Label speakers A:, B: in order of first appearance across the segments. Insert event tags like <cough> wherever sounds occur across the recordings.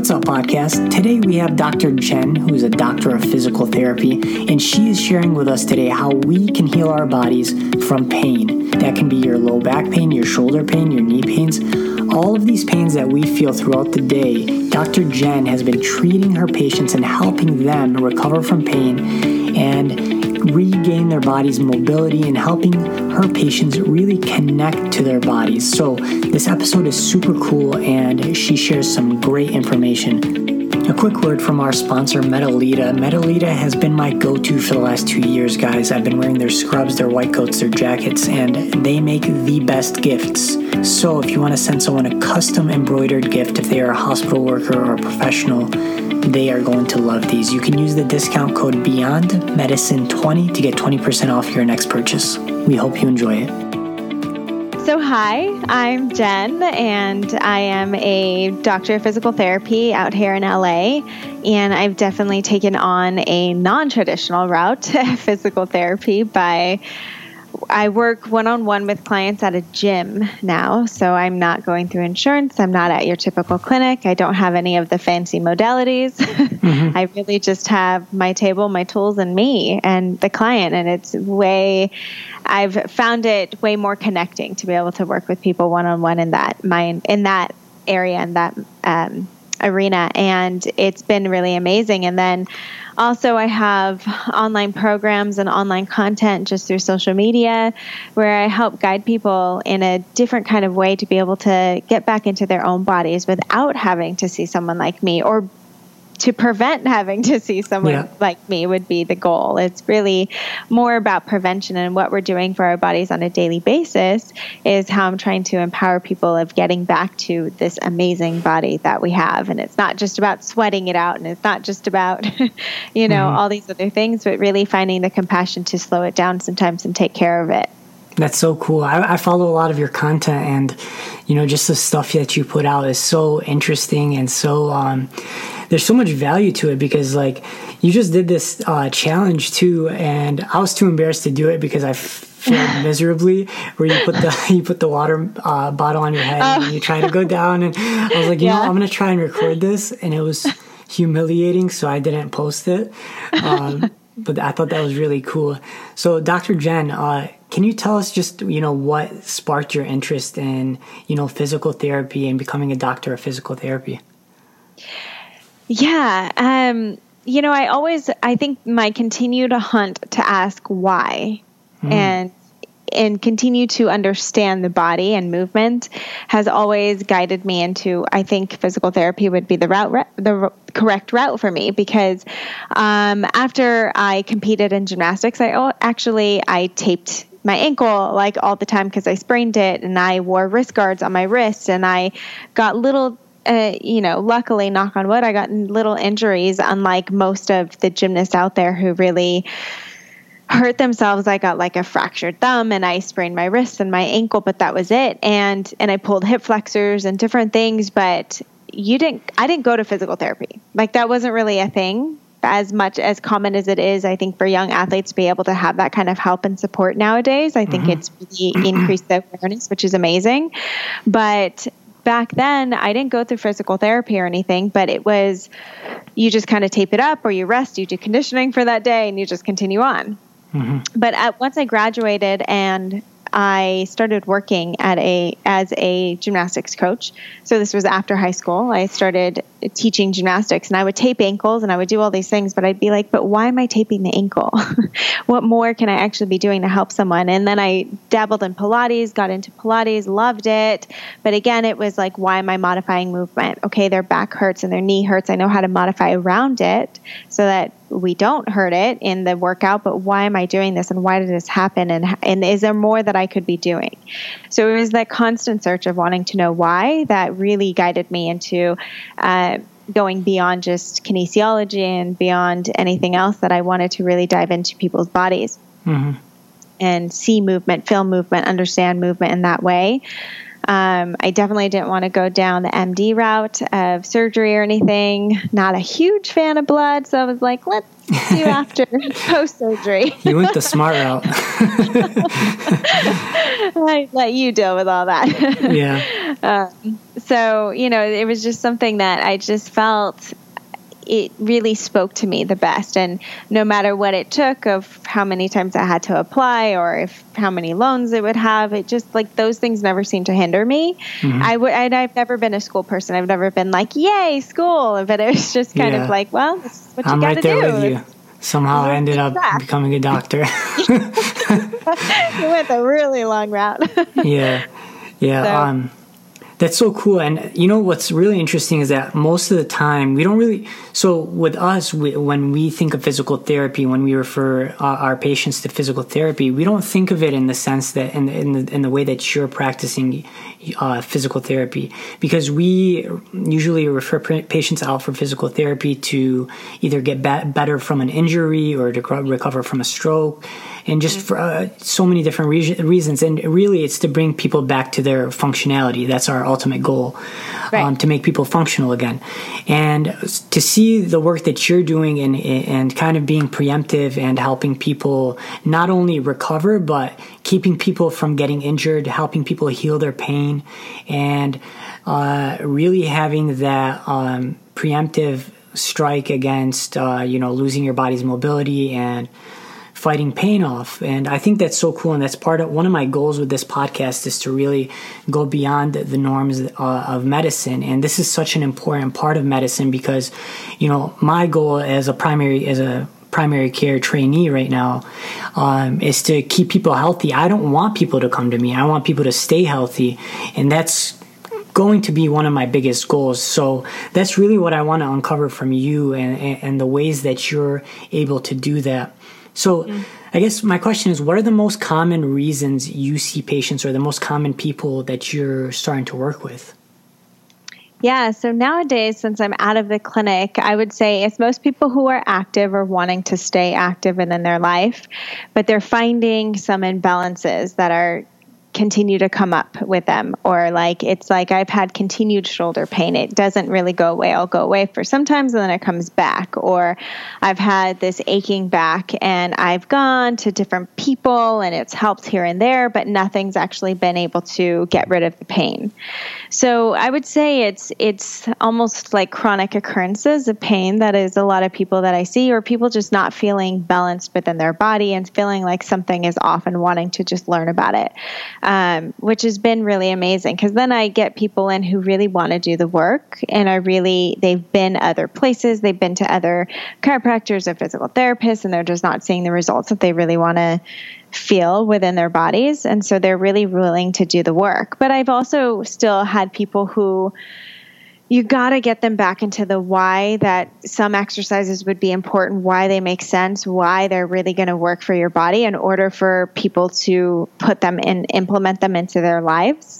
A: What's up, podcast? Today we have Dr. Jen, who is a doctor of physical therapy, and she is sharing with us today how we can heal our bodies from pain. That can be your low back pain, your shoulder pain, your knee pains. All of these pains that we feel throughout the day, Dr. Jen has been treating her patients and helping them recover from pain and regain their body's mobility and helping her patients really connect to their bodies. So, this episode is super cool and she shares some great information. A quick word from our sponsor, Medelita. Medelita has been my go to for the last two years, guys. I've been wearing their scrubs, their white coats, their jackets, and they make the best gifts. So, if you want to send someone a custom embroidered gift, if they are a hospital worker or a professional, they are going to love these. You can use the discount code Beyond Medicine 20 to get 20% off your next purchase. We hope you enjoy it.
B: So, hi, I'm Jen, and I am a doctor of physical therapy out here in LA. And I've definitely taken on a non traditional route <laughs> to physical therapy by I work one on one with clients at a gym now. So I'm not going through insurance. I'm not at your typical clinic. I don't have any of the fancy modalities. <laughs> Mm-hmm. I really just have my table, my tools, and me and the client. And it's way, I've found it way more connecting to be able to work with people one on one in that mind, in that area, and that um, arena. And it's been really amazing. And then also, I have online programs and online content just through social media where I help guide people in a different kind of way to be able to get back into their own bodies without having to see someone like me or to prevent having to see someone yeah. like me would be the goal. It's really more about prevention and what we're doing for our bodies on a daily basis is how I'm trying to empower people of getting back to this amazing body that we have. And it's not just about sweating it out and it's not just about, <laughs> you know, mm-hmm. all these other things, but really finding the compassion to slow it down sometimes and take care of it.
A: That's so cool. I, I, follow a lot of your content, and you know, just the stuff that you put out is so interesting and so um, there's so much value to it because like you just did this uh, challenge too, and I was too embarrassed to do it because I failed <laughs> miserably. Where you put the <laughs> you put the water uh, bottle on your head oh. and you try to go down, and I was like, you yeah. know, I'm gonna try and record this, and it was humiliating, so I didn't post it. Um, <laughs> but I thought that was really cool. So, Dr. Jen, uh, can you tell us just you know what sparked your interest in you know physical therapy and becoming a doctor of physical therapy?
B: Yeah. Um, you know, I always, I think my continue to hunt to ask why mm. and, and continue to understand the body and movement has always guided me into I think physical therapy would be the route the correct route for me because um, after I competed in gymnastics I actually I taped my ankle like all the time because I sprained it and I wore wrist guards on my wrist and I got little uh, you know, luckily, knock on wood, I got little injuries, unlike most of the gymnasts out there who really hurt themselves. I got like a fractured thumb and I sprained my wrist and my ankle, but that was it. And and I pulled hip flexors and different things, but you didn't I didn't go to physical therapy. Like that wasn't really a thing as much as common as it is, I think for young athletes to be able to have that kind of help and support nowadays, I think mm-hmm. it's really increased the awareness, which is amazing. But back then I didn't go through physical therapy or anything, but it was you just kind of tape it up or you rest, you do conditioning for that day, and you just continue on. Mm-hmm. But at, once I graduated and I started working at a as a gymnastics coach. So this was after high school. I started teaching gymnastics and I would tape ankles and I would do all these things, but I'd be like, but why am I taping the ankle? <laughs> what more can I actually be doing to help someone? And then I dabbled in Pilates, got into Pilates, loved it. But again, it was like, why am I modifying movement? Okay, their back hurts and their knee hurts. I know how to modify around it so that we don't hurt it in the workout, but why am I doing this and why did this happen? And, and is there more that I could be doing? So it was that constant search of wanting to know why that really guided me into uh, going beyond just kinesiology and beyond anything else that I wanted to really dive into people's bodies mm-hmm. and see movement, feel movement, understand movement in that way. Um, I definitely didn't want to go down the MD route of surgery or anything. Not a huge fan of blood, so I was like, let's do <laughs> after <laughs> post surgery.
A: you went the smart route. <laughs>
B: I let you deal with all that.
A: yeah.
B: um, so you know, it was just something that I just felt it really spoke to me the best. And no matter what it took of how many times I had to apply or if how many loans it would have, it just like those things never seemed to hinder me. Mm-hmm. I would, I've never been a school person. I've never been like, yay, school. But it was just kind yeah. of like, well, this is what you got to do. With you.
A: Somehow I ended up becoming a doctor. <laughs>
B: you went the really long route. <laughs>
A: yeah. Yeah. So, um, that's so cool. And you know what's really interesting is that most of the time we don't really. So with us, we, when we think of physical therapy, when we refer uh, our patients to physical therapy, we don't think of it in the sense that in in the, in the way that you're practicing uh, physical therapy, because we usually refer patients out for physical therapy to either get be- better from an injury or to recover from a stroke and just for uh, so many different re- reasons. And really, it's to bring people back to their functionality. That's our ultimate goal, right. um, to make people functional again. And to see the work that you're doing and and kind of being preemptive and helping people not only recover but keeping people from getting injured, helping people heal their pain, and uh, really having that um, preemptive strike against uh, you know losing your body's mobility and fighting pain off. And I think that's so cool. And that's part of one of my goals with this podcast is to really go beyond the norms uh, of medicine. And this is such an important part of medicine because, you know, my goal as a primary, as a primary care trainee right now um, is to keep people healthy. I don't want people to come to me. I want people to stay healthy. And that's going to be one of my biggest goals. So that's really what I want to uncover from you and, and, and the ways that you're able to do that. So, mm. I guess my question is what are the most common reasons you see patients or the most common people that you're starting to work with?
B: Yeah, so nowadays, since I'm out of the clinic, I would say it's most people who are active or wanting to stay active within their life, but they're finding some imbalances that are continue to come up with them or like it's like I've had continued shoulder pain. It doesn't really go away. I'll go away for sometimes and then it comes back. Or I've had this aching back and I've gone to different people and it's helped here and there but nothing's actually been able to get rid of the pain. So I would say it's it's almost like chronic occurrences of pain that is a lot of people that I see or people just not feeling balanced within their body and feeling like something is off and wanting to just learn about it um, which has been really amazing because then I get people in who really want to do the work and are really, they've been other places, they've been to other chiropractors or physical therapists, and they're just not seeing the results that they really want to feel within their bodies. And so they're really willing to do the work. But I've also still had people who, you got to get them back into the why that some exercises would be important, why they make sense, why they're really going to work for your body in order for people to put them and implement them into their lives.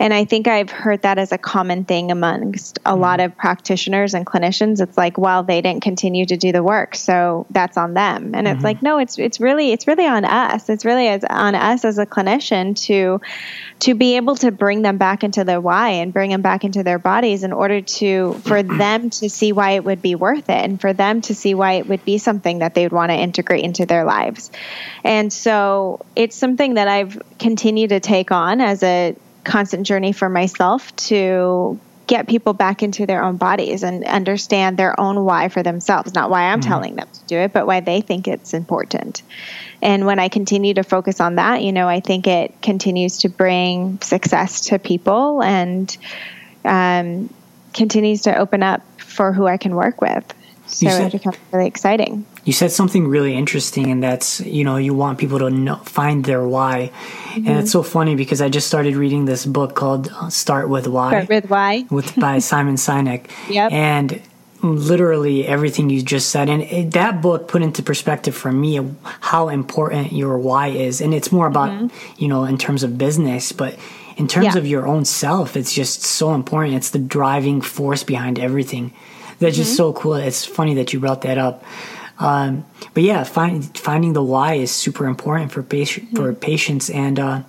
B: And I think I've heard that as a common thing amongst a mm-hmm. lot of practitioners and clinicians. It's like, well, they didn't continue to do the work, so that's on them. And mm-hmm. it's like, no, it's it's really it's really on us. It's really as, on us as a clinician to to be able to bring them back into their why and bring them back into their bodies in order to for <clears throat> them to see why it would be worth it and for them to see why it would be something that they would want to integrate into their lives. And so it's something that I've continued to take on as a constant journey for myself to get people back into their own bodies and understand their own why for themselves. Not why I'm mm-hmm. telling them to do it, but why they think it's important. And when I continue to focus on that, you know, I think it continues to bring success to people and um, continues to open up for who I can work with. So said, it becomes really exciting.
A: You said something really interesting, and that's you know you want people to know, find their why, mm-hmm. and it's so funny because I just started reading this book called uh, "Start with Why."
B: Start with Why,
A: with by <laughs> Simon Sinek. Yep. And literally everything you just said, and it, that book put into perspective for me how important your why is, and it's more about mm-hmm. you know in terms of business, but in terms yeah. of your own self, it's just so important. It's the driving force behind everything. That's mm-hmm. just so cool. It's funny that you brought that up. Um, but yeah, find, finding the why is super important for patient mm-hmm. for patients. And uh,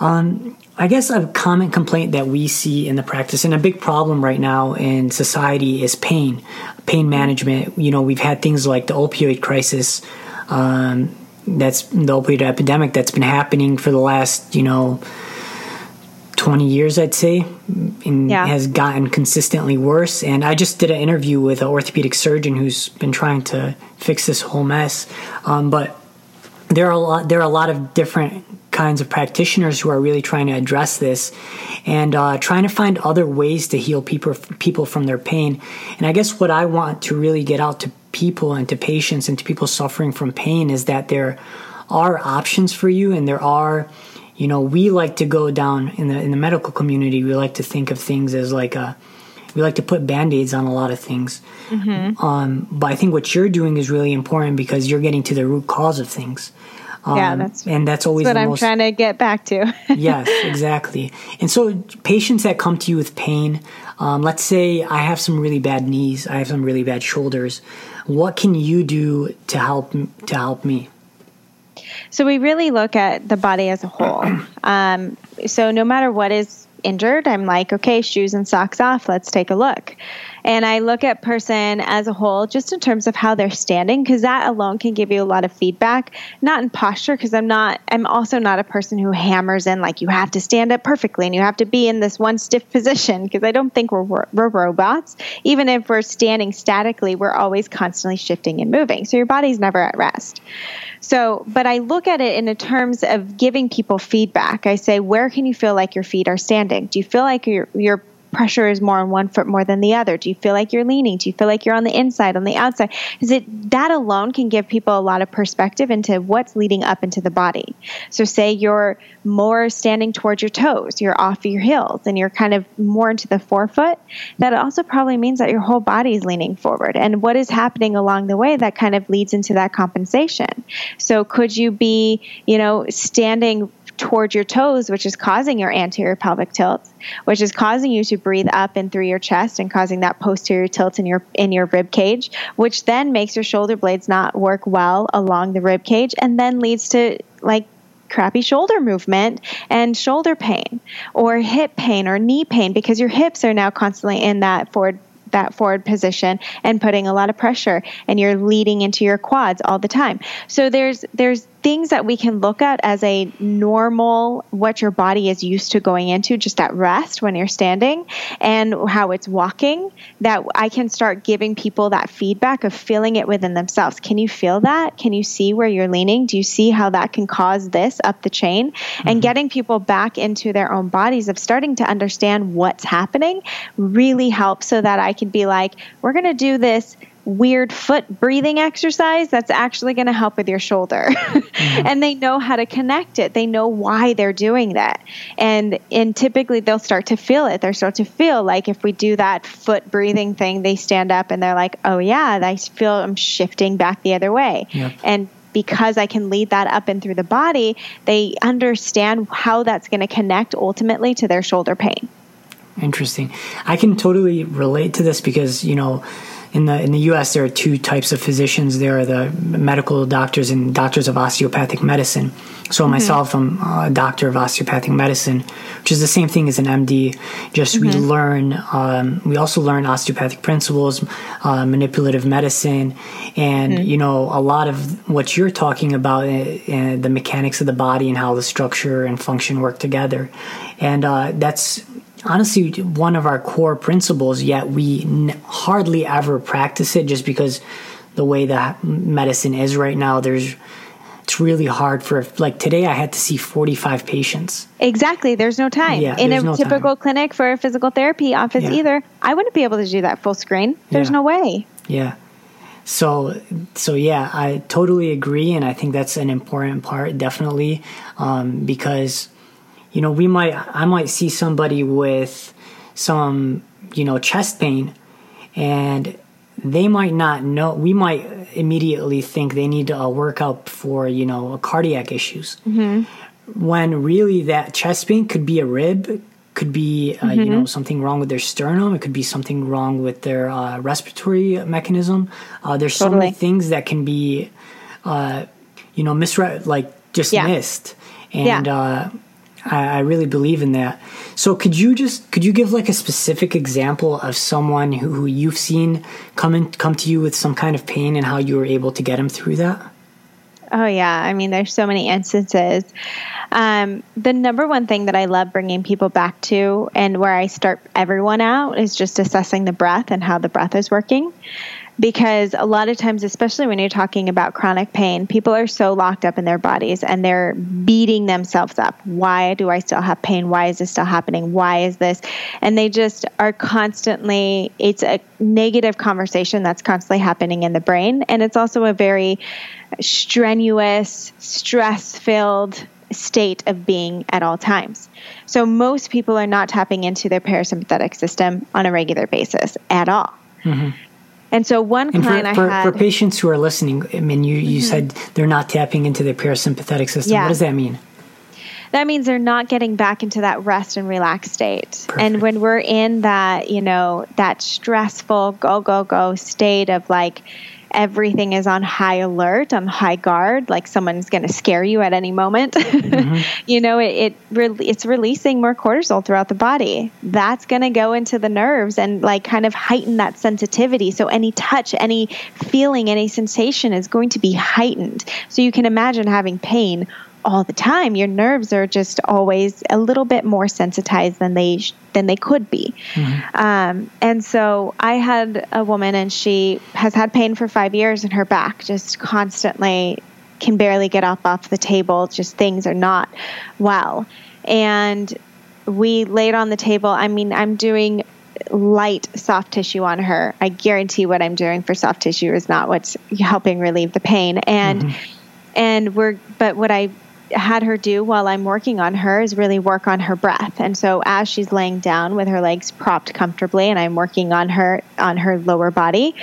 A: um, I guess a common complaint that we see in the practice and a big problem right now in society is pain, pain management. You know, we've had things like the opioid crisis. Um, that's the opioid epidemic that's been happening for the last, you know, 20 years, I'd say, and
B: Yeah.
A: has gotten consistently worse. And I just did an interview with an orthopedic surgeon who's been trying to fix this whole mess. Um, but there are a lot there are a lot of different kinds of practitioners who are really trying to address this and uh, trying to find other ways to heal people people from their pain. And I guess what I want to really get out to people and to patients and to people suffering from pain is that there are options for you and there are you know we like to go down in the in the medical community we like to think of things as like a we like to put band-aids on a lot of things um, but i think what you're doing is really important because you're getting to the root cause of things um,
B: Yeah, that's-
A: and that's always
B: That's what I'm
A: most
B: trying to get back to. <laughs>
A: yes, exactly. And so, patients that come to you with pain, um, let's say I have some really bad knees, I have some really bad shoulders. What can you do to help to help me?
B: So we really look at the body as a whole. <clears throat> Um, so no matter what is injured, I'm like, okay, shoes and socks off. Let's take a look. And I look at person as a whole, just in terms of how they're standing, because that alone can give you a lot of feedback. Not in posture, because I'm not. I'm also not a person who hammers in like you have to stand up perfectly and you have to be in this one stiff position. Because I don't think we're, we're robots. Even if we're standing statically, we're always constantly shifting and moving. So your body's never at rest. So, but I look at it in terms of giving people feedback. I say, where can you feel like your feet are standing? Do you feel like your your pressure is more on one foot more than the other? Do you feel like you're leaning? Do you feel like you're on the inside, on the outside? Is it that alone can give people a lot of perspective into what's leading up into the body. So, say you're more standing towards your toes, you're off your heels, and you're kind of more into the forefoot. That also probably means that your whole body is leaning forward. And what is happening along the way that kind of leads into that compensation. So, could you be, you know, standing towards your toes, which is causing your anterior pelvic tilt, which is causing you to breathe up and through your chest and causing that posterior tilt in your in your rib cage, which then makes your shoulder blades not work well along the rib cage and then leads to like crappy shoulder movement and shoulder pain or hip pain or knee pain because your hips are now constantly in that forward that forward position and putting a lot of pressure and you're leading into your quads all the time. So there's there's things that we can look at as a normal what your body is used to going into just at rest when you're standing and how it's walking that I can start giving people that feedback of feeling it within themselves. Can you feel that? Can you see where you're leaning? Do you see how that can cause this up the chain? And mm-hmm. getting people back into their own bodies of starting to understand what's happening really helps so that I can be like, we're going to do this weird foot breathing exercise that's actually going to help with your shoulder. <laughs> Mm-hmm. And they know how to connect it. They know why they're doing that. And and typically they'll start to feel it. They'll start to feel like if we do that foot breathing thing they stand up and they're like oh yeah i feel i'm shifting back the other way.
A: Yep.
B: and because I can lead that up and through the body, they understand how that's going to connect ultimately to their shoulder pain.
A: Interesting. I can totally relate to this because you know, in the in the U.S. there are two types of physicians. There are the medical doctors and doctors of osteopathic medicine. So myself, I'm a doctor of osteopathic medicine, which is the same thing as an MD. Just we learn. Um, we also learn osteopathic principles, uh, manipulative medicine, and you know a lot of what you're talking about, uh, the mechanics of the body and how the structure and function work together, and uh, that's honestly one of our core principles yet we n- hardly ever practice it just because the way that medicine is right now there's it's really hard for like today i had to see 45 patients
B: Exactly. There's no time.
A: Yeah,
B: In a
A: no
B: typical clinic for a physical therapy office
A: Yeah.
B: either, I wouldn't be able to do that full screen. There's
A: Yeah.
B: no way.
A: yeah so so yeah i totally agree and i think that's an important part definitely um, because you know we might i might see somebody with some you know chest pain and they might not know we might immediately think they need a workout for you know cardiac issues. When really that chest pain could be a rib could be uh, you know something wrong with their sternum it could be something wrong with their uh, respiratory mechanism. Uh, there's so many things that can be uh, you know misread like just
B: Yeah.
A: missed. And
B: Yeah.
A: I, I really believe in that so could you just could you give like a specific example of someone who, who you've seen come in come to you with some kind of pain and how you were able to get them through that
B: Oh, yeah. I mean, there's so many instances. Um, the number one thing that I love bringing people back to and where I start everyone out is just assessing the breath and how the breath is working because a lot of times especially when you're talking about chronic pain people are so locked up in their bodies and they're beating themselves up why do i still have pain why is this still happening why is this and they just are constantly it's a negative conversation that's constantly happening in the brain and it's also a very strenuous stress filled state of being at all times. So most people are not tapping into their parasympathetic system on a regular basis at all. Mm-hmm. And so one and client
A: for, for,
B: I
A: had for patients who are listening, I mean, you you mm-hmm. said they're not tapping into their parasympathetic system. Yeah. What does that mean?
B: That means they're not getting back into that rest and relax state. Perfect. And when we're in that, you know, that stressful go go go state of like everything is on high alert, on high guard, like someone's going to scare you at any moment. <laughs> Mm-hmm. you know, it, it re- it's releasing more cortisol throughout the body. That's going to go into the nerves and like kind of heighten that sensitivity. So any touch, any feeling, any sensation is going to be heightened. So you can imagine having pain all the time. Your nerves are just always a little bit more sensitized than they than they could be. Mm-hmm. Um, and so I had a woman, and she has had pain for five years in her back, just constantly can barely get up off the table. Just things are not well, and we laid on the table. I mean, I'm doing light soft tissue on her. I guarantee what I'm doing for soft tissue is not what's helping relieve the pain. And mm-hmm. and we're but what I had her do while I'm working on her is really work on her breath. And so as she's laying down with her legs propped comfortably, and I'm working on her on her lower body,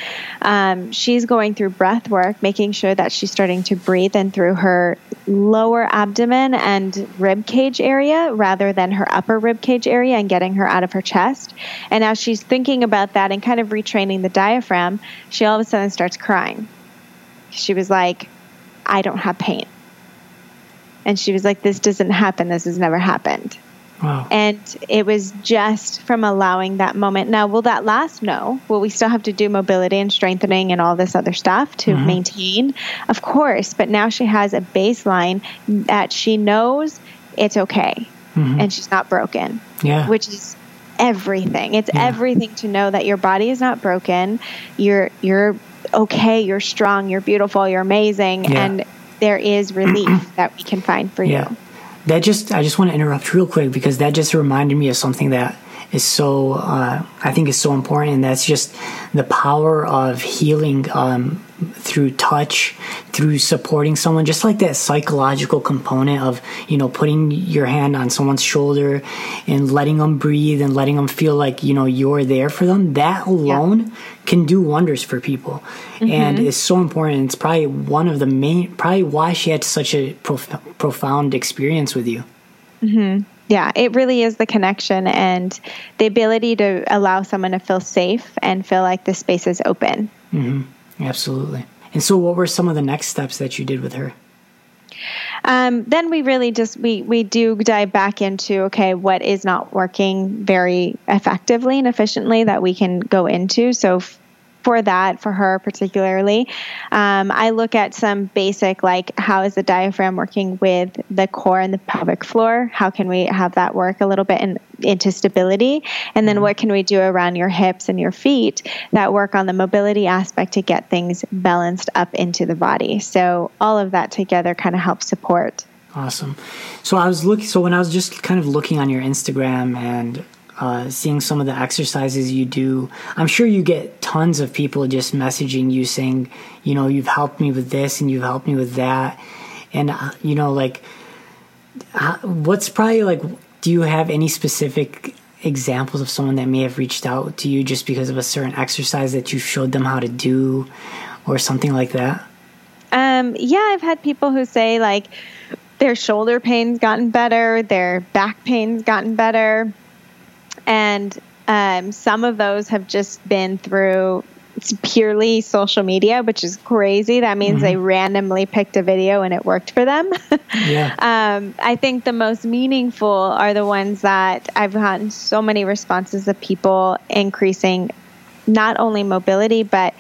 B: um, she's going through breath work, making sure that she's starting to breathe in through her lower abdomen and rib cage area rather than her upper rib cage area, and getting her out of her chest. And as she's thinking about that and kind of retraining the diaphragm, she all of a sudden starts crying. She was like, "I don't have pain." And she was like, This doesn't happen. This has never happened. Wow. And it was just from allowing that moment. Now, will that last? No. Will we still have to do mobility and strengthening and all this other stuff to mm-hmm. maintain? Of course. But now she has a baseline that she knows it's okay mm-hmm. and she's not broken.
A: Yeah.
B: Which is everything. It's yeah. everything to know that your body is not broken. You're you're okay, you're strong, you're beautiful, you're amazing yeah. and there is relief <clears throat> that we can find for you. yeah. you.
A: That just, I just want to interrupt real quick because that just reminded me of something that is so, uh, I think is so important, and that's just the power of healing um, through touch, through supporting someone, just like that psychological component of, you know, putting your hand on someone's shoulder and letting them breathe and letting them feel like, you know, you're there for them. That alone yeah. can do wonders for people. Mm-hmm. And it's so important. It's probably one of the main, probably why she had such a prof- profound experience with you.
B: Mm-hmm. Yeah, it really is the connection and the ability to allow someone to feel safe and feel like the space is open.
A: Mm-hmm. Absolutely. And so, what were some of the next steps that you did with her?
B: Um, then we really just we we do dive back into okay what is not working very effectively and efficiently that we can go into so for that, for her particularly, um, I look at some basic like how is the diaphragm working with the core and the pelvic floor? How can we have that work a little bit in, into stability? And then mm-hmm. what can we do around your hips and your feet that work on the mobility aspect to get things balanced up into the body? So all of that together kind of helps support.
A: Awesome. So I was looking. So when I was just kind of looking on your Instagram and uh, seeing some of the exercises you do. I'm sure you get tons of people just messaging you saying, you know, you've helped me with this and you've helped me with that. And, uh, you know, like, uh, what's probably like, do you have any specific examples of someone that may have reached out to you just because of a certain exercise that you showed them how to do or something like that?
B: Um, yeah, I've had people who say, like, their shoulder pain's gotten better, their back pain's gotten better and um, some of those have just been through purely social media, which is crazy. That means mm-hmm. they randomly picked a video and it worked for them. <laughs> yeah. Um, I think the most meaningful are the ones that I've gotten so many responses of people increasing not only mobility, but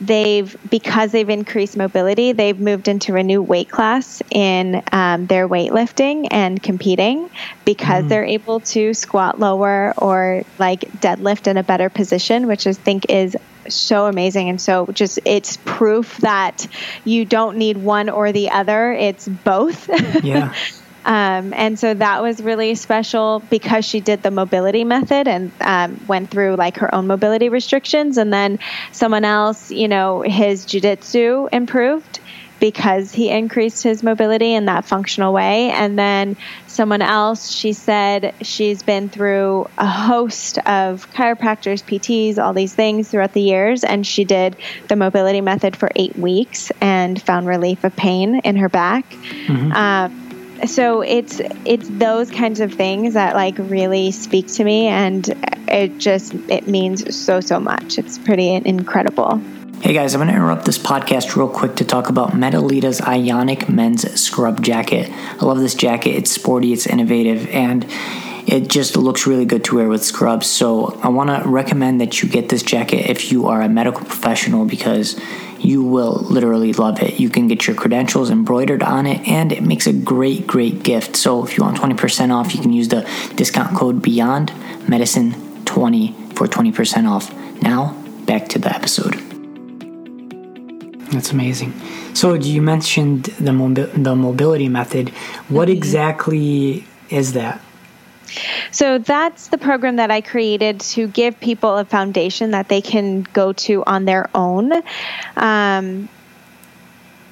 B: they've because they've increased mobility they've moved into a new weight class in um, their weightlifting and competing because mm. they're able to squat lower or like deadlift in a better position which i think is so amazing. And so just it's proof that you don't need one or the other. It's both.
A: Yeah <laughs>
B: Um, and so that was really special because she did the mobility method and um, went through like her own mobility restrictions. And then someone else, you know, his jujitsu improved because he increased his mobility in that functional way. And then someone else, she said she's been through a host of chiropractors, PTs, all these things throughout the years. And she did the mobility method for eight weeks and found relief of pain in her back. Mm-hmm. Um, so it's it's those kinds of things that like really speak to me and it just it means so so much it's pretty incredible
A: Hey guys, I'm going to interrupt this podcast real quick to talk about Medelita's Ionic Men's Scrub Jacket. I love this jacket. It's sporty, it's innovative, and it just looks really good to wear with scrubs. So I want to recommend that you get this jacket if you are a medical professional because you will literally love it. You can get your credentials embroidered on it, and it makes a great, great gift. So if you want 20% off, you can use the discount code Beyond Medicine 20 for 20% off. Now, back to the episode. That's amazing. So you mentioned the mobi- the mobility method. What mm-hmm. exactly is that?
B: So that's the program that I created to give people a foundation that they can go to on their own. Um,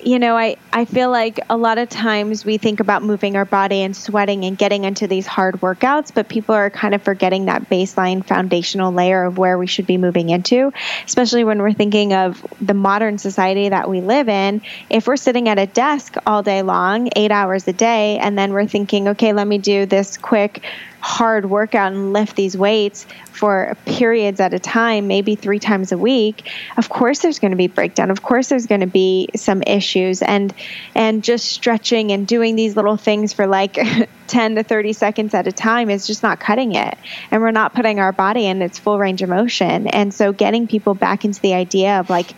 B: you know, I, I feel like a lot of times we think about moving our body and sweating and getting into these hard workouts, but people are kind of forgetting that baseline foundational layer of where we should be moving into, especially when we're thinking of the modern society that we live in. If we're sitting at a desk all day long, eight hours a day, and then we're thinking, okay, let me do this quick hard workout and lift these weights for periods at a time, maybe three times a week, of course there's going to be breakdown. Of course there's going to be some issues and and just stretching and doing these little things for like <laughs> 10 to 30 seconds at a time is just not cutting it. And we're not putting our body in its full range of motion. And so getting people back into the idea of like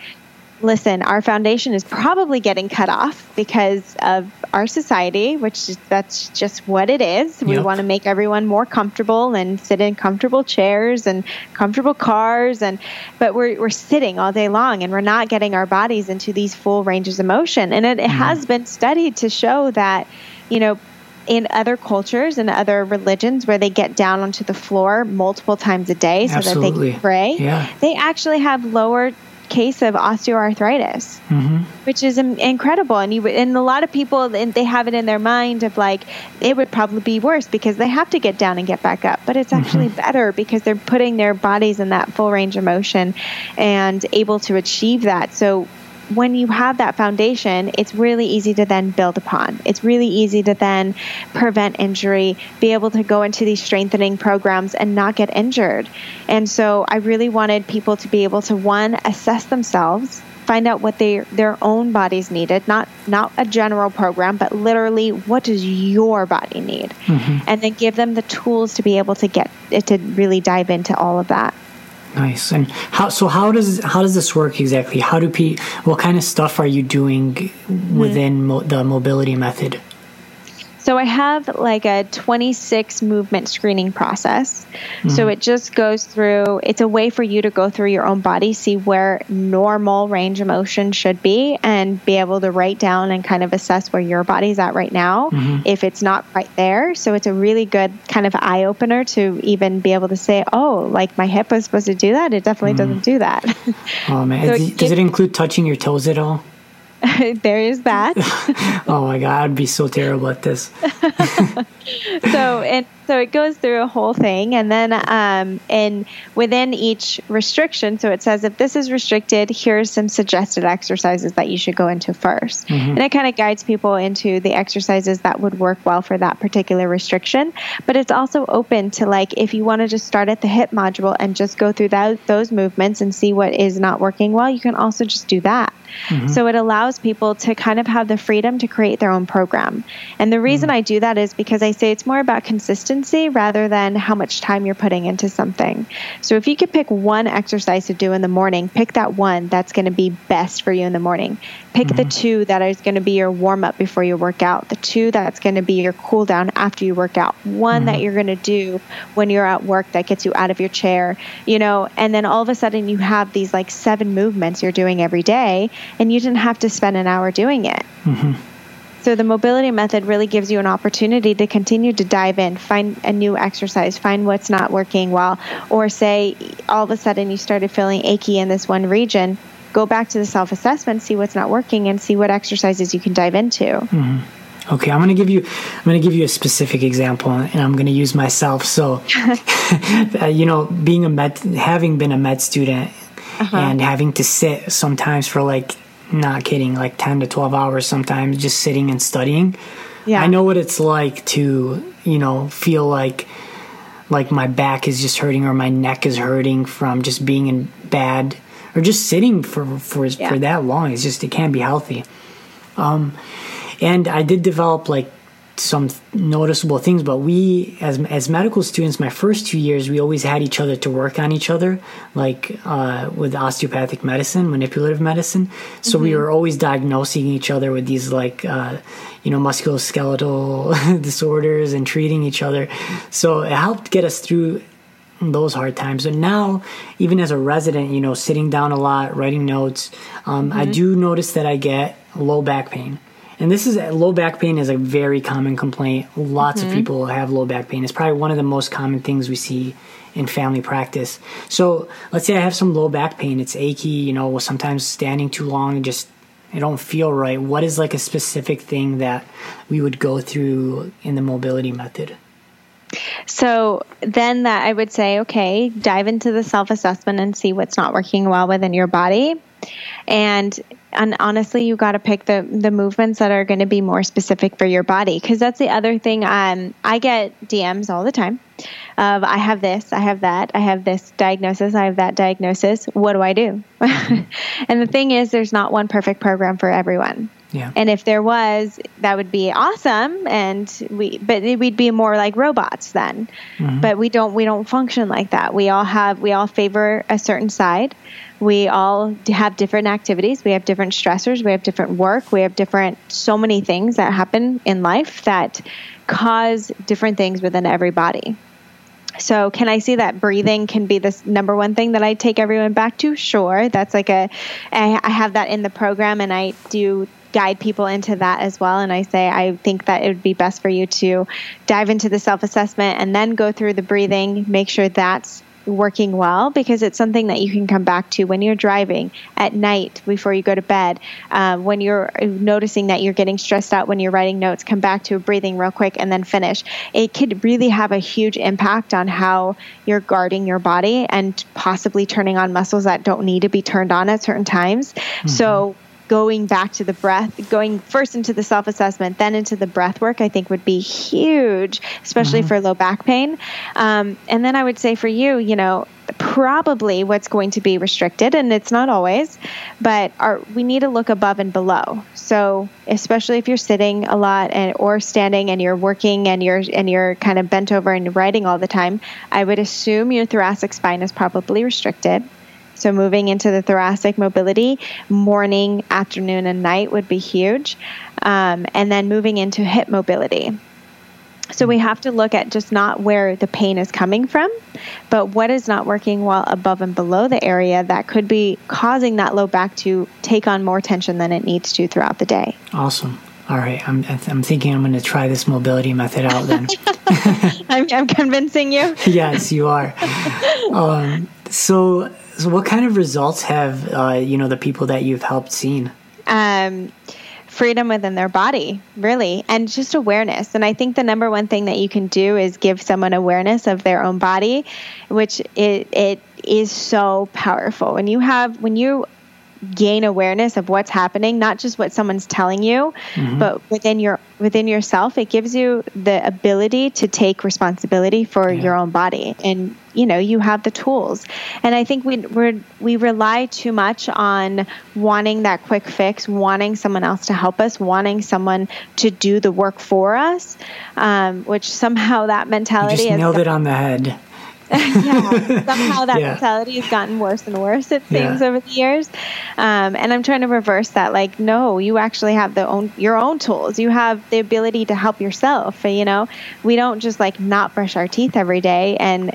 B: listen, our foundation is probably getting cut off because of our society, which is, that's just what it is. We want to make everyone more comfortable and sit in comfortable chairs and comfortable cars, and but we're we're sitting all day long and we're not getting our bodies into these full ranges of motion. And it, it mm. has been studied to show that, you know, in other cultures and other religions where they get down onto the floor multiple times a day so Absolutely. that they can pray,
A: yeah.
B: they actually have lower case of osteoarthritis,
A: mm-hmm.
B: which is incredible. And you and a lot of people they have it in their mind of like it would probably be worse because they have to get down and get back up, but it's actually mm-hmm. better because they're putting their bodies in that full range of motion and able to achieve that. So when you have that foundation, it's really easy to then build upon. It's really easy to then prevent injury, be able to go into these strengthening programs and not get injured. And so I really wanted people to be able to one assess themselves, find out what they their own bodies needed, not not a general program, but literally what does your body need? Mm-hmm. And then give them the tools to be able to get to really dive into all of that.
A: Nice. And how? So how does how does this work exactly? How do pe? What kind of stuff are you doing within mm-hmm. mo- the mobility method?
B: So I have like a 26 movement screening process. Mm-hmm. So it just goes through, it's a way for you to go through your own body, see where normal range of motion should be, and be able to write down and kind of assess where your body's at right now mm-hmm. if it's not quite there. So it's a really good kind of eye opener to even be able to say, oh, like my hip was supposed to do that. It definitely mm-hmm. doesn't do that.
A: Oh, man. <laughs> so it, does it include touching your toes at all? <laughs>
B: there is that. <laughs>
A: oh my god, I'd be so terrible at this. <laughs>
B: so and so it goes through a whole thing, and then um, and within each restriction, so it says if this is restricted, here's some suggested exercises that you should go into 1st mm-hmm. and it kind of guides people into the exercises that would work well for that particular restriction. But it's also open to like if you want to just start at the hip module and just go through that those movements and see what is not working well, you can also just do that. Mm-hmm. So it allows allows people to kind of have the freedom to create their own program. And the reason mm. I do that is because I say it's more about consistency rather than how much time you're putting into something. So if you could pick one exercise to do in the morning, pick that one that's going to be best for you in the morning. Pick mm-hmm. the two that is going to be your warm up before you work out, the two that's going to be your cool down after you work out, one mm-hmm. that you're going to do when you're at work that gets you out of your chair, you know, and then all of a sudden you have these like seven movements you're doing every day and you didn't have to spend an hour doing it. Mm-hmm. So the mobility method really gives you an opportunity to continue to dive in, find a new exercise, find what's not working well, or say all of a sudden you started feeling achy in this one region go back to the self assessment, see what's not working, and see what exercises you can dive into.
A: Mm-hmm. Okay, I'm going to give you I'm going to give you a specific example, and I'm going to use myself. So, <laughs> <laughs> uh, you know, being a med, having been a med student, uh-huh. and having to sit sometimes for like not kidding, like 10 to 12 hours sometimes, just sitting and studying. Yeah. I know what it's like to, you know, feel like like my back is just hurting or my neck is hurting from just being in bad or just sitting for for yeah. for that long. It's just it can't be healthy. Um, and I did develop like some noticeable things, but we as as medical students, my first two years, we always had each other to work on each other, like uh, with osteopathic medicine, manipulative medicine. So mm-hmm. we were always diagnosing each other with these like uh, you know musculoskeletal <laughs> disorders and treating each other. So it helped get us through those hard times. And now, even as a resident, you know, sitting down a lot, writing notes, um, mm-hmm. I do notice that I get low back pain. And this is low back pain is a very common complaint. Lots mm-hmm. of people have low back pain. It's probably one of the most common things we see in family practice. So let's say I have some low back pain. It's achy, you know, sometimes standing too long, just I don't feel right. What is like a specific thing that we would go through in the mobility method?
B: So then that I would say, okay, dive into the self assessment and see what's not working well within your body. And and honestly, you got to pick the the movements that are going to be more specific for your body because that's the other thing. Um, I get DMs all the time of I have this, I have that, I have this diagnosis, I have that diagnosis. What do I do? <laughs> and the thing is, there's not one perfect program for everyone. Yeah. And if there was, that would be awesome. And we, but we'd be more like robots then. Mm-hmm. But we don't, we don't function like that. We all have, we all favor a certain side. We all have different activities. We have different stressors. We have different work. We have different, so many things that happen in life that cause different things within every body. So, can I see that breathing can be the number one thing that I take everyone back to? Sure. That's like a, I have that in the program and I do guide people into that as well. And I say, I think that it would be best for you to dive into the self assessment and then go through the breathing, make sure that's working well because it's something that you can come back to when you're driving at night before you go to bed. Uh, when you're noticing that you're getting stressed out when you're writing notes, come back to breathing real quick and then finish. It could really have a huge impact on how you're guarding your body and possibly turning on muscles that don't need to be turned on at certain times. Mm-hmm. So, going back to the breath, going first into the self assessment, then into the breath work, I think would be huge, especially mm-hmm. for low back pain. Um, and then I would say for you, you know, probably what's going to be restricted, and it's not always, but our, we need to look above and below. So, especially if you're sitting a lot and or standing and you're working and you're and you're kind of bent over and writing all the time, I would assume your thoracic spine is probably restricted. So moving into the thoracic mobility, morning, afternoon, and night would be huge. Um, and then moving into hip mobility. So we have to look at just not where the pain is coming from, but what is not working well above and below the area that could be causing that low back to take on more tension than it needs to throughout the day.
A: Awesome. All right, I'm, I'm thinking I'm going to try this mobility method out then. <laughs>
B: I'm, I'm, convincing you. <laughs>
A: yes, you are. <laughs> Um, so, so, what kind of results have uh, you know the people that you've helped seen?
B: Um, freedom within their body, really, and just awareness. And I think the number one thing that you can do is give someone awareness of their own body, which it it is so powerful. When you have when you gain awareness of what's happening not just what someone's telling you mm-hmm. but within your within yourself it gives you the ability to take responsibility for yeah. your own body and you know you have the tools and i think we we we rely too much on wanting that quick fix wanting someone else to help us wanting someone to do the work for us um, which somehow that mentality
A: you just nailed it on the head <laughs>
B: yeah, somehow that yeah. mentality has gotten worse and worse. It seems yeah. over the years, um, and I'm trying to reverse that. Like, no, you actually have the own your own tools. You have the ability to help yourself. You know, we don't just like not brush our teeth every day and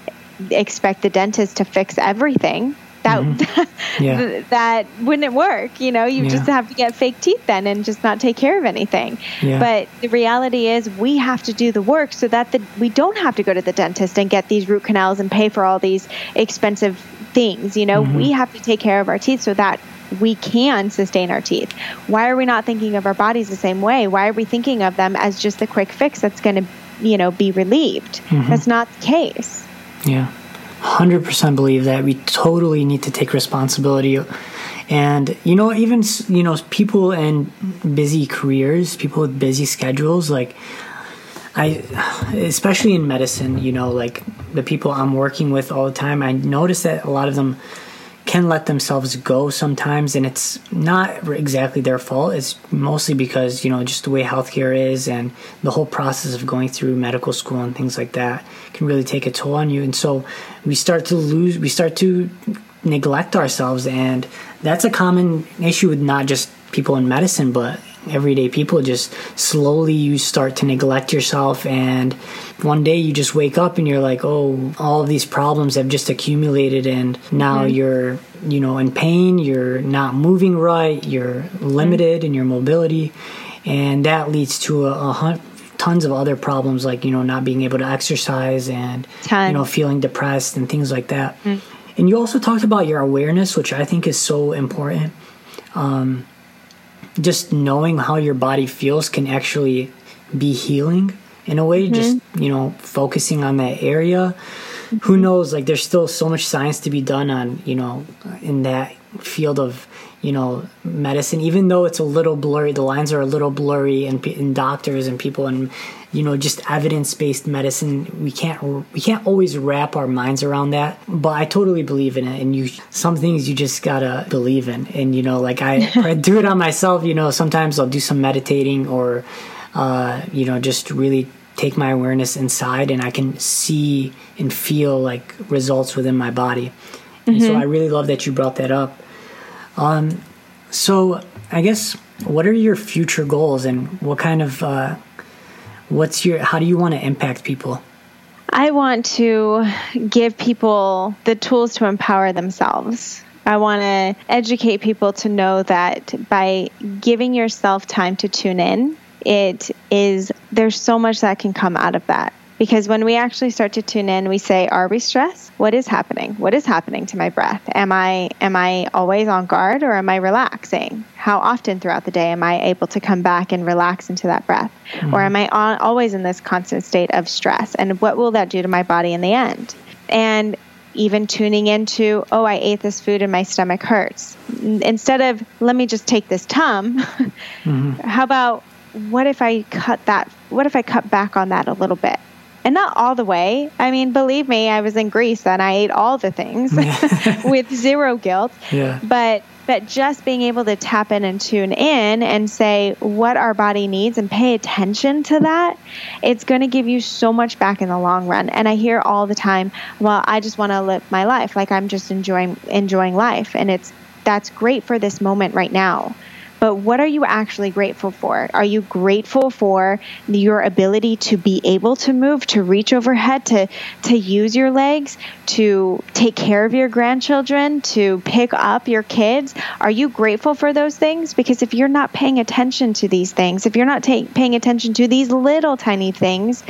B: expect the dentist to fix everything that mm-hmm. <laughs> yeah. that wouldn't work you know you yeah. just have to get fake teeth then and just not take care of anything yeah. but the reality is we have to do the work so that the, we don't have to go to the dentist and get these root canals and pay for all these expensive things you know mm-hmm. we have to take care of our teeth so that we can sustain our teeth. Why are we not thinking of our bodies the same way? Why are we thinking of them as just a quick fix that's going to, you know, be relieved? Mm-hmm. That's not the case.
A: Yeah. 100% believe that we totally need to take responsibility. And you know even you know people in busy careers people with busy schedules like i especially in medicine you know like the people i'm working with all the time i notice that a lot of them can let themselves go sometimes and it's not exactly their fault. It's mostly because you know just the way healthcare is and the whole process of going through medical school and things like that can really take a toll on you. And so we start to lose we start to neglect ourselves and that's a common issue with not just people in medicine but everyday people just slowly you start to neglect yourself and one day you just wake up and you're like oh all of these problems have just accumulated and now mm-hmm. you're you know in pain you're not moving right you're limited mm-hmm. in your mobility and that leads to a, a hunt tons of other problems like you know not being able to exercise and Ton. you know feeling depressed and things like that mm. and you also talked about your awareness which i think is so important um, just knowing how your body feels can actually be healing in a way mm-hmm. just you know focusing on that area mm-hmm. who knows like there's still so much science to be done on you know in that field of you know medicine even though it's a little blurry the lines are a little blurry and, and doctors and people and you know just evidence-based medicine we can't we can't always wrap our minds around that but i totally believe in it and you some things you just gotta believe in and you know like i, <laughs> I do it on myself you know sometimes i'll do some meditating or uh, you know just really take my awareness inside and i can see and feel like results within my body and mm-hmm. so i really love that you brought that up um, so I guess what are your future goals and what kind of uh, what's your how do you want to impact people?
B: I want to give people the tools to empower themselves. I want to educate people to know that by giving yourself time to tune in, it is there's so much that can come out of that. Because when we actually start to tune in, we say, are we stressed? What is happening? What is happening to my breath? Am I am I always on guard or am I relaxing? How often throughout the day am I able to come back and relax into that breath? Mm-hmm. Or am I on, always in this constant state of stress? And what will that do to my body in the end? And even tuning into, oh, I ate this food and my stomach hurts. Instead of, let me just take this Tum, <laughs> mm-hmm. how about, what if I cut that, what if I cut back on that a little bit? And not all the way. I mean, believe me, I was in Greece and I ate all the things <laughs> <laughs> with zero guilt. Yeah. But but just being able to tap in and tune in and say what our body needs and pay attention to that, it's going to give you so much back in the long run. And I hear all the time, well, I just want to live my life like I'm just enjoying enjoying life and it's that's great for this moment right now but what are you actually grateful for? Are you grateful for your ability to be able to move, to reach overhead, to to use your legs, to take care of your grandchildren, to pick up your kids? Are you grateful for those things? Because if you're not paying attention to these things, if you're not ta- paying attention to these little tiny things,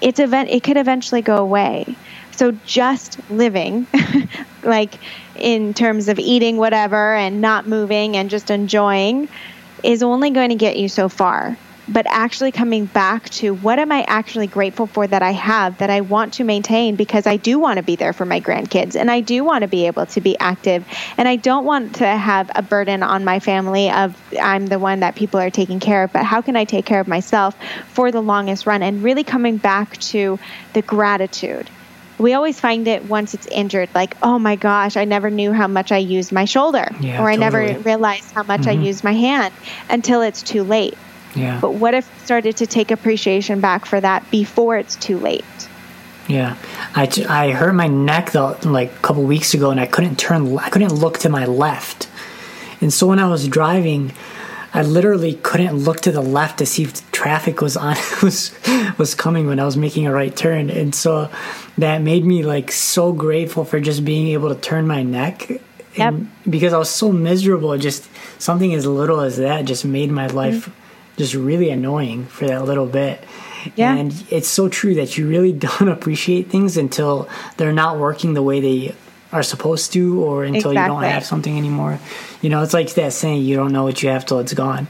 B: it's event it could eventually go away. So just living, <laughs> like in terms of eating whatever and not moving and just enjoying, is only going to get you so far. but actually coming back to what am I actually grateful for that I have that I want to maintain because I do want to be there for my grandkids and I do want to be able to be active. And I don't want to have a burden on my family of I'm the one that people are taking care of, but how can I take care of myself for the longest run? And really coming back to the gratitude we always find it once it's injured like oh my gosh i never knew how much i used my shoulder
A: Yeah,
B: or i
A: totally.
B: never realized how much i mm-hmm. used my hand until it's too late
A: Yeah.
B: but what if we started to take appreciation back for that before it's too late
A: Yeah, I, I hurt my neck though like a couple weeks ago, and I couldn't turn. I couldn't look to my left, and so when I was driving, I literally couldn't look to the left to see if traffic was on <laughs> was was coming when I was making a right turn, and so that made me like so grateful for just being able to turn my neck. And because I was so miserable, just something as little as that just made my life just really annoying for that little bit.
B: Yeah.
A: And it's so true that you really <laughs> don't appreciate things until they're not working the way they are supposed to or until you don't have something anymore. You know, it's like that saying, you don't know what you have till it's gone.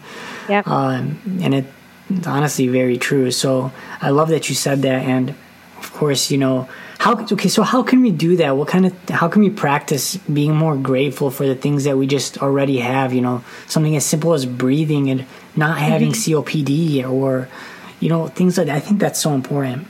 B: yep
A: Um, and it, it's honestly very true. So I love that you said that. And of course, you know, how, okay, so how can we do that? What kind of, how can we practice being more grateful for the things that we just already have? You know, something as simple as breathing and not having COPD or, you know, things like that. I think that's so important.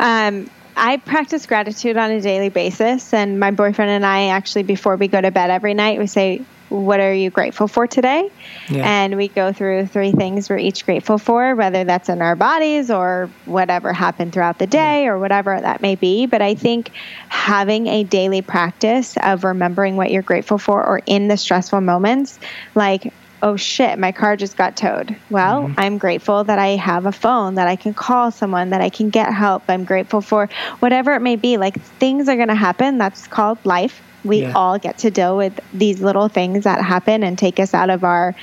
B: Um, I practice gratitude on a daily basis, and my boyfriend and I actually, before we go to bed every night, we say, "What are you grateful for today?"
A: Yeah.
B: And we go through three things we're each grateful for, whether that's in our bodies or whatever happened throughout the day or whatever that may be. But I think having a daily practice of remembering what you're grateful for, or in the stressful moments, like oh shit, my car just got towed. Well, mm-hmm. I'm grateful that I have a phone, that I can call someone, that I can get help. I'm grateful for whatever it may be. Like things are going to happen. That's called life. We
A: Yeah.
B: all get to deal with these little things that happen and take us out of our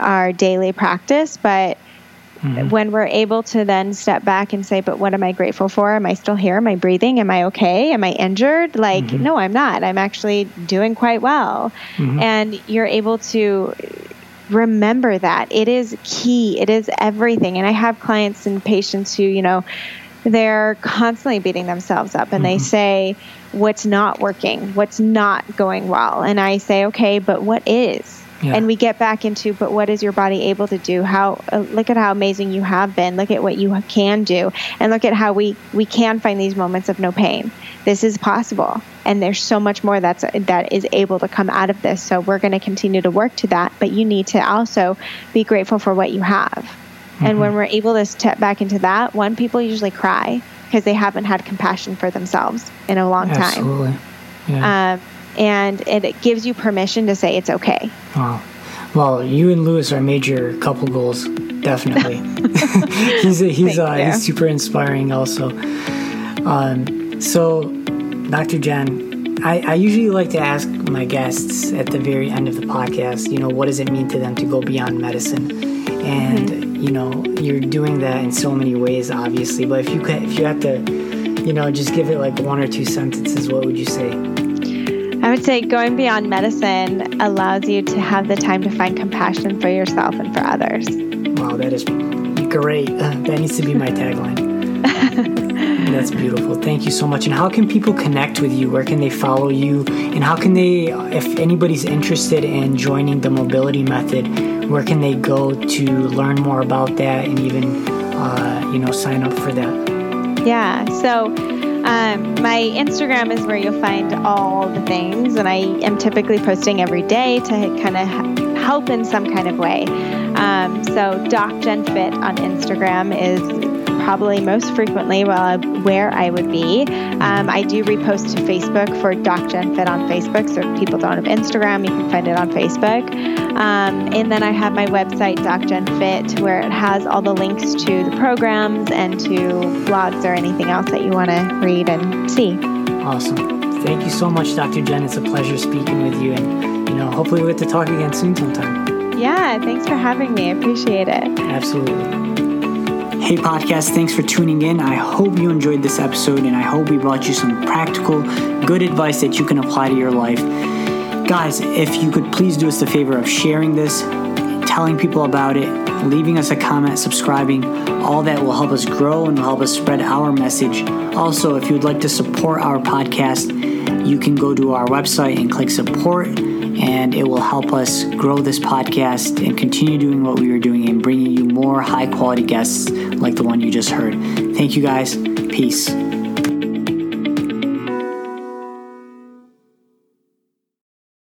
B: our daily practice, but mm-hmm. when we're able to then step back and say, but what am I grateful for? Am I still here? Am I breathing? Am I okay? Am I injured? Like, mm-hmm. no, I'm not. I'm actually doing quite well. Mm-hmm. And you're able to remember that it is key it is everything and i have clients and patients who you know they're constantly beating themselves up and they say what's not working what's not going well. And i say okay but what is?
A: Yeah.
B: and we get back into but what is your body able to do? How uh, look at how amazing you have been. Look at what you can do. And look at how we we can find these moments of no pain. This is possible. And there's so much more that's that is able to come out of this. So we're going to continue to work to that. But you need to also be grateful for what you have. And when we're able to step back into that one people usually cry because they haven't had compassion for themselves in a long time
A: Absolutely. Yeah.
B: um, and it, it gives you permission to say it's okay
A: Wow. Well, you and Lewis are major couple goals, definitely. <laughs> <laughs> he's he's uh, he's super inspiring, also. Um, so, Dr. Jen, I, I usually like to ask my guests at the very end of the podcast, you know, what does it mean to them to go beyond medicine? And
B: Mm-hmm.
A: You know, you're doing that in so many ways, obviously. But if you could, if you had to, you know, just give it like one or two sentences, what would you say?
B: I would say going beyond medicine allows you to have the time to find compassion for yourself and for others.
A: Wow, that is great. Uh, that needs to be my tagline. <laughs> That's beautiful. Thank you so much. And how can people connect with you? Where can they follow you? And how can they, if anybody's interested in joining the mobility method, where can they go to learn more about that and even, uh, you know, sign up for that?
B: Yeah. So um, my Instagram is where you'll find all the things, and I am typically posting every day to kind of help in some kind of way. Um, so DocJenFit on Instagram is probably most frequently I- where I would be. Um, I do repost to Facebook for DocJenFit on Facebook, so if people don't have Instagram, you can find it on Facebook. Um, and then I have my website, DocJenFit, where it has all the links to the programs and to blogs or anything else that you want to read and see.
A: Awesome. Thank you so much, Dr. Jen. It's a pleasure speaking with you. And, you know, hopefully we'll get to talk again soon sometime.
B: Yeah, thanks for having me. I appreciate it.
A: Absolutely. Podcast, thanks for tuning in. I hope you enjoyed this episode and I hope we brought you some practical, good advice that you can apply to your life. Guys, if you could please do us the favor of sharing this, telling people about it, leaving us a comment, subscribing. All that will help us grow and will help us spread our message. Also, if you would like to support our podcast, you can go to our website and click support, and it will help us grow this podcast and continue doing what we were doing and bringing you more high quality guests like the one you just heard. Thank you guys. Peace.